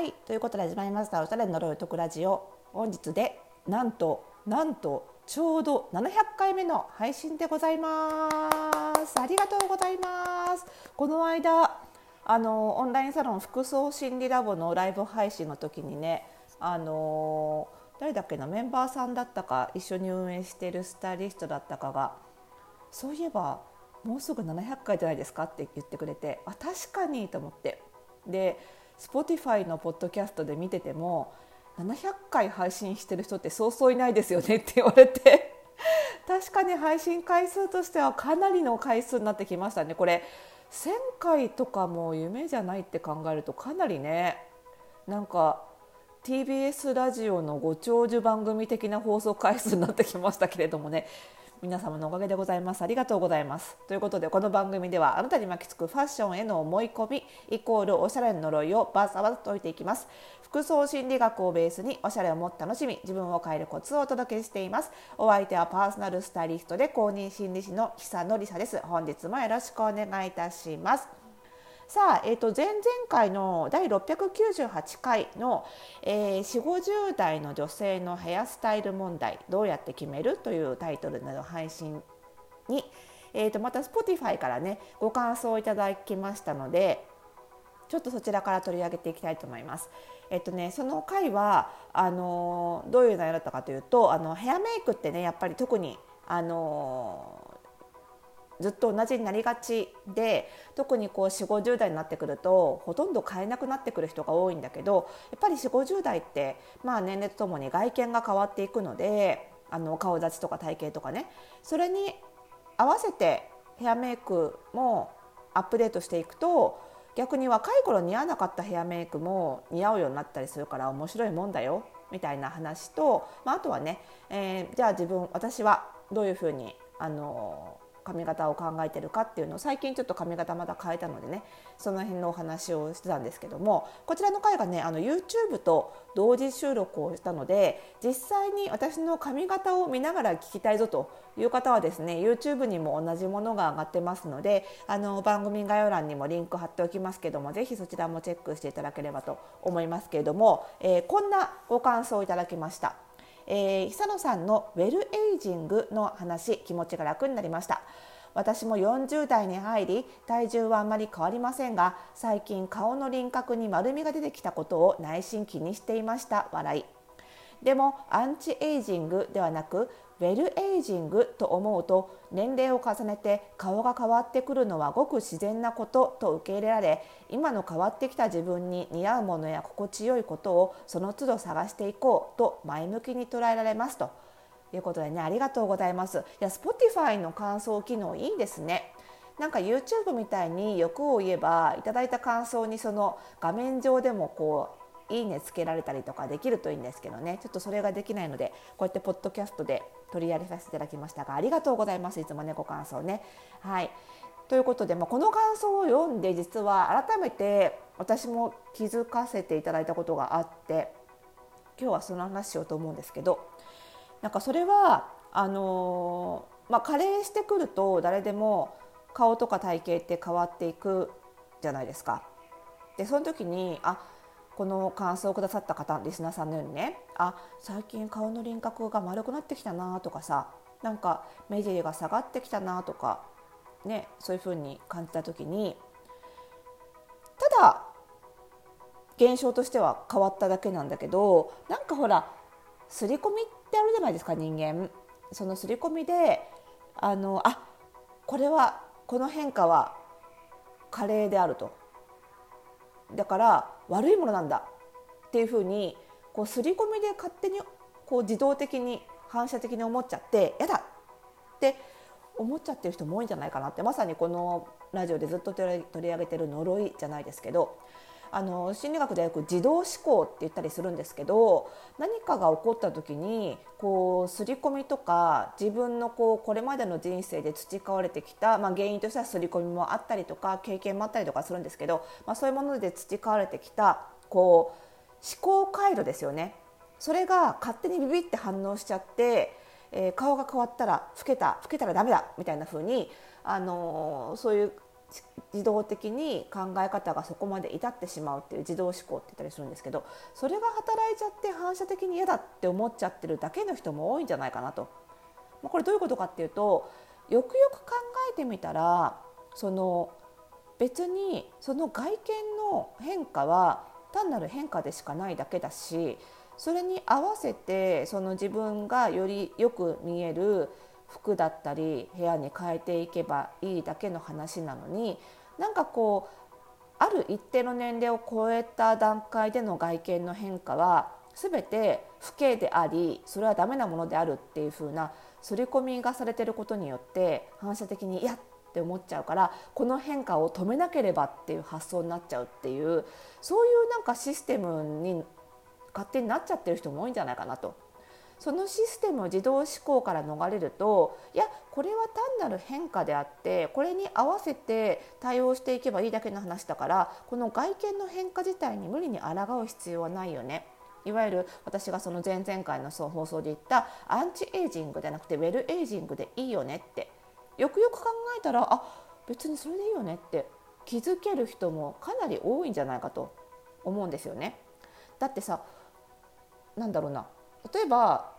はい。ということで始まりましたおしゃれの呪いとくラジオ本日でなんとなんとちょうど700回目の配信でございます。ありがとうございます。この間あのオンラインサロン服装心理ラボのライブ配信の時にねあの誰だっけなメンバーさんだったか一緒に運営しているスタイリストだったかがそういえばもうすぐ700回じゃないですかって言ってくれてあ確かにと思って。で Spotify のポッドキャストで見てても700回配信してる人ってそうそういないですよねって言われて。確かに配信回数としてはかなりの回数になってきましたね。これ1000回とかも夢じゃないって考えるとかなりね。なんか TBS ラジオのご長寿番組的な放送回数になってきましたけれどもね。皆様のおかげでございます。ありがとうございます。ということでこの番組ではあなたに巻きつくファッションへの思い込みイコールおしゃれの呪いをバサバサと解いていきます。服装心理学をベースにおしゃれをもっと楽しみ自分を変えるコツをお届けしています。お相手はパーソナルスタイリストで公認心理師の久野里沙です。本日もよろしくお願いいたします。さあ、えー、と前々回の第698回の、えー、4 5 0代の女性のヘアスタイル問題どうやって決めるというタイトルでの配信に、えー、とまた Spotify からねご感想をいただきましたのでちょっとそちらから取り上げていきたいと思います。えっとね、その回はあのどういう内容だったかというとあのヘアメイクってねやっぱり特にあのずっと同じになりがちで特にこう4 5 0代になってくるとほとんど変えなくなってくる人が多いんだけどやっぱり4 5 0代って、まあ、年齢とともに外見が変わっていくのであの顔立ちとか体型とかね。それに合わせてヘアメイクもアップデートしていくと逆に若い頃似合わなかったヘアメイクも似合うようになったりするから面白いもんだよみたいな話と、まあ、あとはね、えー、じゃあ自分私はどういうふうにあの髪型を考えてるかっていうのを最近ちょっと髪型まだ変えたのでねその辺のお話をしてたんですけどもこちらの回がねあの YouTube と同時収録をしたので実際に私の髪型を見ながら聞きたいぞという方はですね YouTube にも同じものが上がってますのであの番組概要欄にもリンク貼っておきますけどもぜひそちらもチェックしていただければと思いますけれども、えー、こんなご感想をいただきました。えー、久野さんのウェルエイジングの話気持ちが楽になりました。私も40代に入り体重はあまり変わりませんが最近顔の輪郭に丸みが出てきたことを内心気にしていました。笑い。でもアンチエイジングではなくウェルエイジングと思うと年齢を重ねて顔が変わってくるのはごく自然なことと受け入れられ今の変わってきた自分に似合うものや心地よいことをその都度探していこうと前向きに捉えられますということでねありがとうございます。いや Spotify の感想機能いいですね。なんか YouTube みたいに欲を言えばいただいた感想にその画面上でもこういいねつけられたりとかできるといいんですけどねちょっとそれができないのでこうやってポッドキャストで取り上げさせていただきましたがありがとうございますいつもねご感想ね。はいということで、まあ、この感想を読んで実は改めて私も気づかせていただいたことがあって今日はその話しようと思うんですけどなんかそれはあのー、まあ、加齢してくると誰でも顔とか体型って変わっていくじゃないですか。でその時にあこの感想をくださった方リスナーさんのようにねあ最近顔の輪郭が丸くなってきたなとかさなんか目尻が下がってきたなとかねそういう風に感じた時にただ現象としては変わっただけなんだけどなんかほら刷り込みってあるじゃないですか人間。その刷り込みであのあこれはこの変化は加齢であるとだから悪いものなんだっていうふうにこう刷り込みで勝手にこう自動的に反射的に思っちゃってやだって思っちゃってる人も多いんじゃないかなってまさにこのラジオでずっと取り上げてる呪いじゃないですけどあの心理学ではよく自動思考って言ったりするんですけど何かが起こった時にこう刷り込みとか自分のこうこれまでの人生で培われてきた、まあ、原因としては刷り込みもあったりとか経験もあったりとかするんですけど、まあ、そういうもので培われてきたこう思考回路ですよね。それが勝手にビビって反応しちゃって、えー、顔が変わったら老けた老けたらダメだみたいな風にあのー、そういう自動的に考え方がそこまで至ってしまうっていう自動思考って言ったりするんですけどそれが働いちゃって反射的に嫌だって思っちゃってるだけの人も多いんじゃないかなと。これどういうことかっていうとよくよく考えてみたらその別にその外見の変化は単なる変化でしかないだけだしそれに合わせてその自分がよりよく見える服だったり部屋に変えていけばいいだけの話なのになんかこうある一定の年齢を超えた段階での外見の変化は全て不敬でありそれはダメなものであるっていう風な刷り込みがされてることによって反射的に「いや!」って思っちゃうからこの変化を止めなければっていう発想になっちゃうっていうそういうなんかシステムに勝手になっちゃってる人も多いんじゃないかなと。そのシステム自動思考から逃れるといやこれは単なる変化であってこれに合わせて対応していけばいいだけの話だからこの外見の変化自体に無理に抗う必要はないよね。いわゆる私がその前々回のその放送で言ったアンチエイジングじゃなくてウェルエイジングでいいよねってよくよく考えたらあ別にそれでいいよねって気づける人もかなり多いんじゃないかと思うんですよね。だってさなんだろうな例えば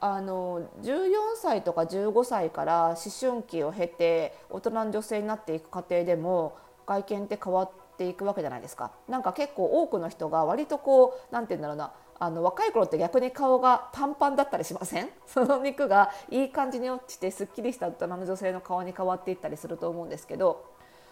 あの14歳とか15歳から思春期を経て大人の女性になっていく過程でも外見って変わっていくわけじゃないですか。なんか結構多くの人が割とこうなんて言うんだろうなあの若い頃って逆に顔がパンパンだったりしません？その肉がいい感じに落ちてすっきりした大人の女性の顔に変わっていったりすると思うんですけど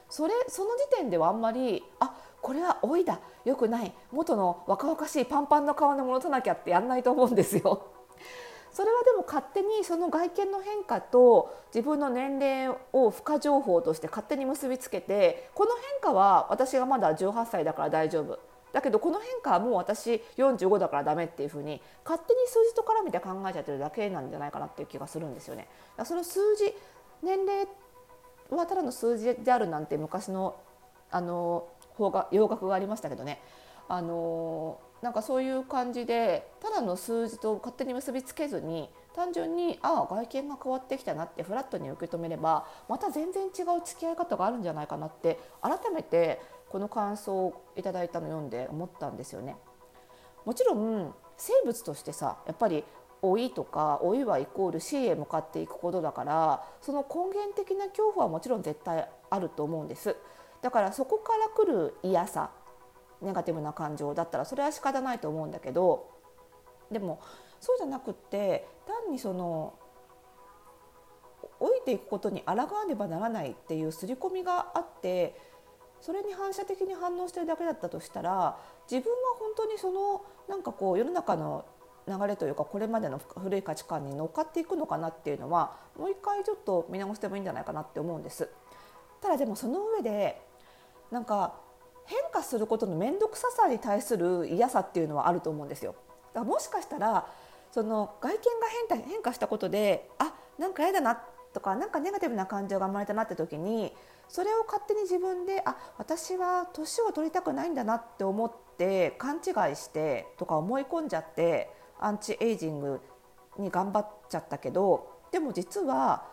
それその時点ではあんまりあこれは老いだよくない元の若々しいパンパンの顔に戻さなきゃってやんないと思うんですよ。それはでも勝手にその外見の変化と自分の年齢を付加情報として勝手に結びつけてこの変化は私がまだ18歳だから大丈夫だけどこの変化はもう私45だからダメっていうふうに勝手に数字と絡めて考えちゃってるだけなんじゃないかなっていう気がするんですよね。その数字年齢はただの数字であるなんて昔のあの方が洋楽がありましたけどねあのなんかそういう感じでただの数字と勝手に結びつけずに単純にああ外見が変わってきたなってフラットに受け止めればまた全然違う付き合い方があるんじゃないかなって改めてこの感想をいただいたの読んで思ったんですよね。もちろん生物としてさやっぱり老いとか老いはイコール死へ向かっていくことだからその根源的な恐怖はもちろん絶対あると思うんです。だからそこから来る嫌さネガティブな感情だったらそれは仕方ないと思うんだけどでもそうじゃなくって単にその老いていくことに抗わねばならないっていう刷り込みがあってそれに反射的に反応してるだけだったとしたら自分は本当にそのなんかこう世の中の流れというかこれまでの古い価値観に乗っかっていくのかなっていうのはもう一回ちょっと見直してもいいんじゃないかなって思うんです。ただでもその上でなんか変化することの面倒くささに対する嫌さっていうのはあると思うんですよ。だからもしかしたらその外見が変化したことであなんか嫌だなとかなんかネガティブな感情が生まれたなって時にそれを勝手に自分であ私は年を取りたくないんだなって思って勘違いしてとか思い込んじゃってアンチエイジングに頑張っちゃったけどでも実は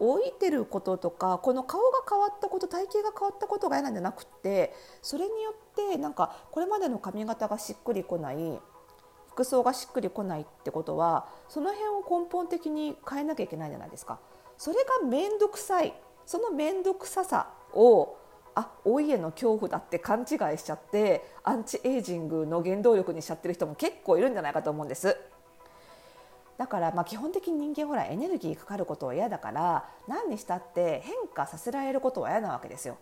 老いてることとかこの顔が変わったこと体型が変わったことが嫌なんじゃなくってそれによってなんかこれまでの髪型がしっくりこない服装がしっくりこないってことはその辺を根本的に変えなきゃいけないじゃないですか。それが面倒くさいその面倒くささをあ老いへの恐怖だって勘違いしちゃってアンチエイジングの原動力にしちゃってる人も結構いるんじゃないかと思うんです。だからまあ基本的に人間ほらエネルギーかかることは嫌だから何にしたって変化させられることは嫌なわけですよ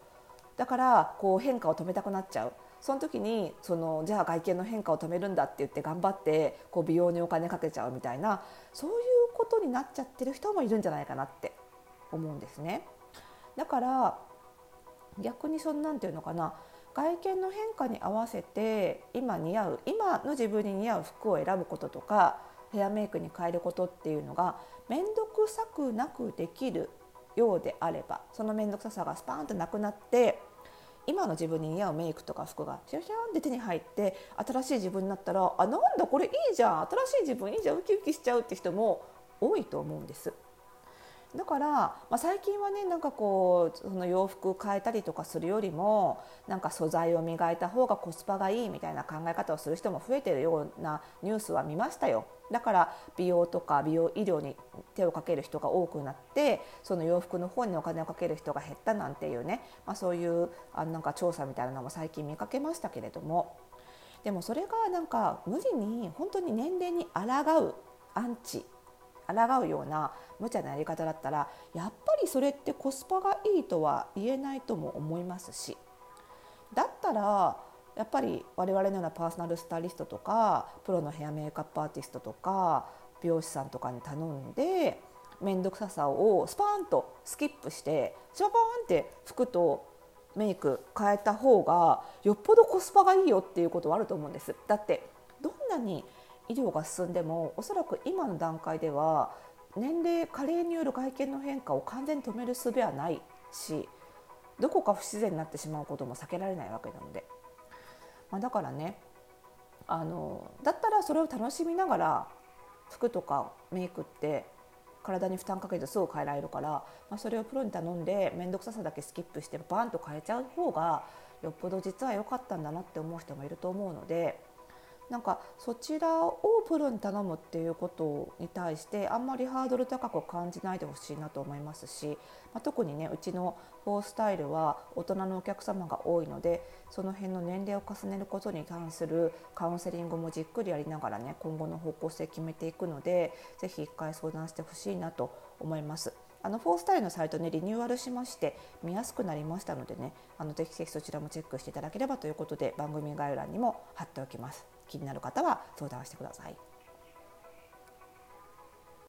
だからこう変化を止めたくなっちゃうその時にそのじゃあ外見の変化を止めるんだって言って頑張ってこう美容にお金かけちゃうみたいなそういうことになっちゃってる人もいるんじゃないかなって思うんですね。だから逆にそんなんていうのかな外見の変化に合わせて今似合う今の自分に似合う服を選ぶこととかヘアメイクに変えることっていうのが面倒くさくなくできるようであればその面倒くささがスパーンとなくなって今の自分に似合うメイクとか服がシャシャンって手に入って新しい自分になったらあなんだこれいいじゃん新しい自分いいじゃんウキウキしちゃうって人も多いと思うんです。だから、まあ、最近はねなんかこうその洋服変えたりとかするよりもなんか素材を磨いた方がコスパがいいみたいな考え方をする人も増えてるようなニュースは見ましたよ。だから美容とか美容医療に手をかける人が多くなってその洋服の方にお金をかける人が減ったなんていうね、まあ、そういうあなんか調査みたいなのも最近見かけましたけれども。でもそれがなんか無理に本当に年齢に抗うアンチ抗うような無茶なやり方だったらやっぱりそれってコスパがいいとは言えないとも思いますしだったらやっぱり我々のようなパーソナルスタイリストとかプロのヘアメイクアップアーティストとか美容師さんとかに頼んで面倒くささをスパーンとスキップしてシャバーンって服とメイク変えた方がよっぽどコスパがいいよっていうことはあると思うんです。だってどんなに医療が進んでもおそらく今の段階では年齢加齢による外見の変化を完全に止める術はないしどこか不自然になってしまうことも避けられないわけなので、まあ、だからねあのだったらそれを楽しみながら服とかメイクって体に負担かけてすぐ変えられるから、まあ、それをプロに頼んで面倒くささだけスキップしてバンと変えちゃう方がよっぽど実は良かったんだなって思う人もいると思うので。なんかそちらをプロに頼むっていうことに対してあんまりハードル高く感じないでほしいなと思いますし、まあ、特にねうちのフォースタイルは大人のお客様が多いのでその辺の年齢を重ねることに関するカウンセリングもじっくりやりながらね今後の方向性決めていくので是非一回相談してほしいなと思います。あのフォースタイルのサイトねリニューアルしまして見やすくなりましたのでねあのぜひぜひそちらもチェックしていただければということで番組概要欄にも貼っておきます。気になる方は相談してください。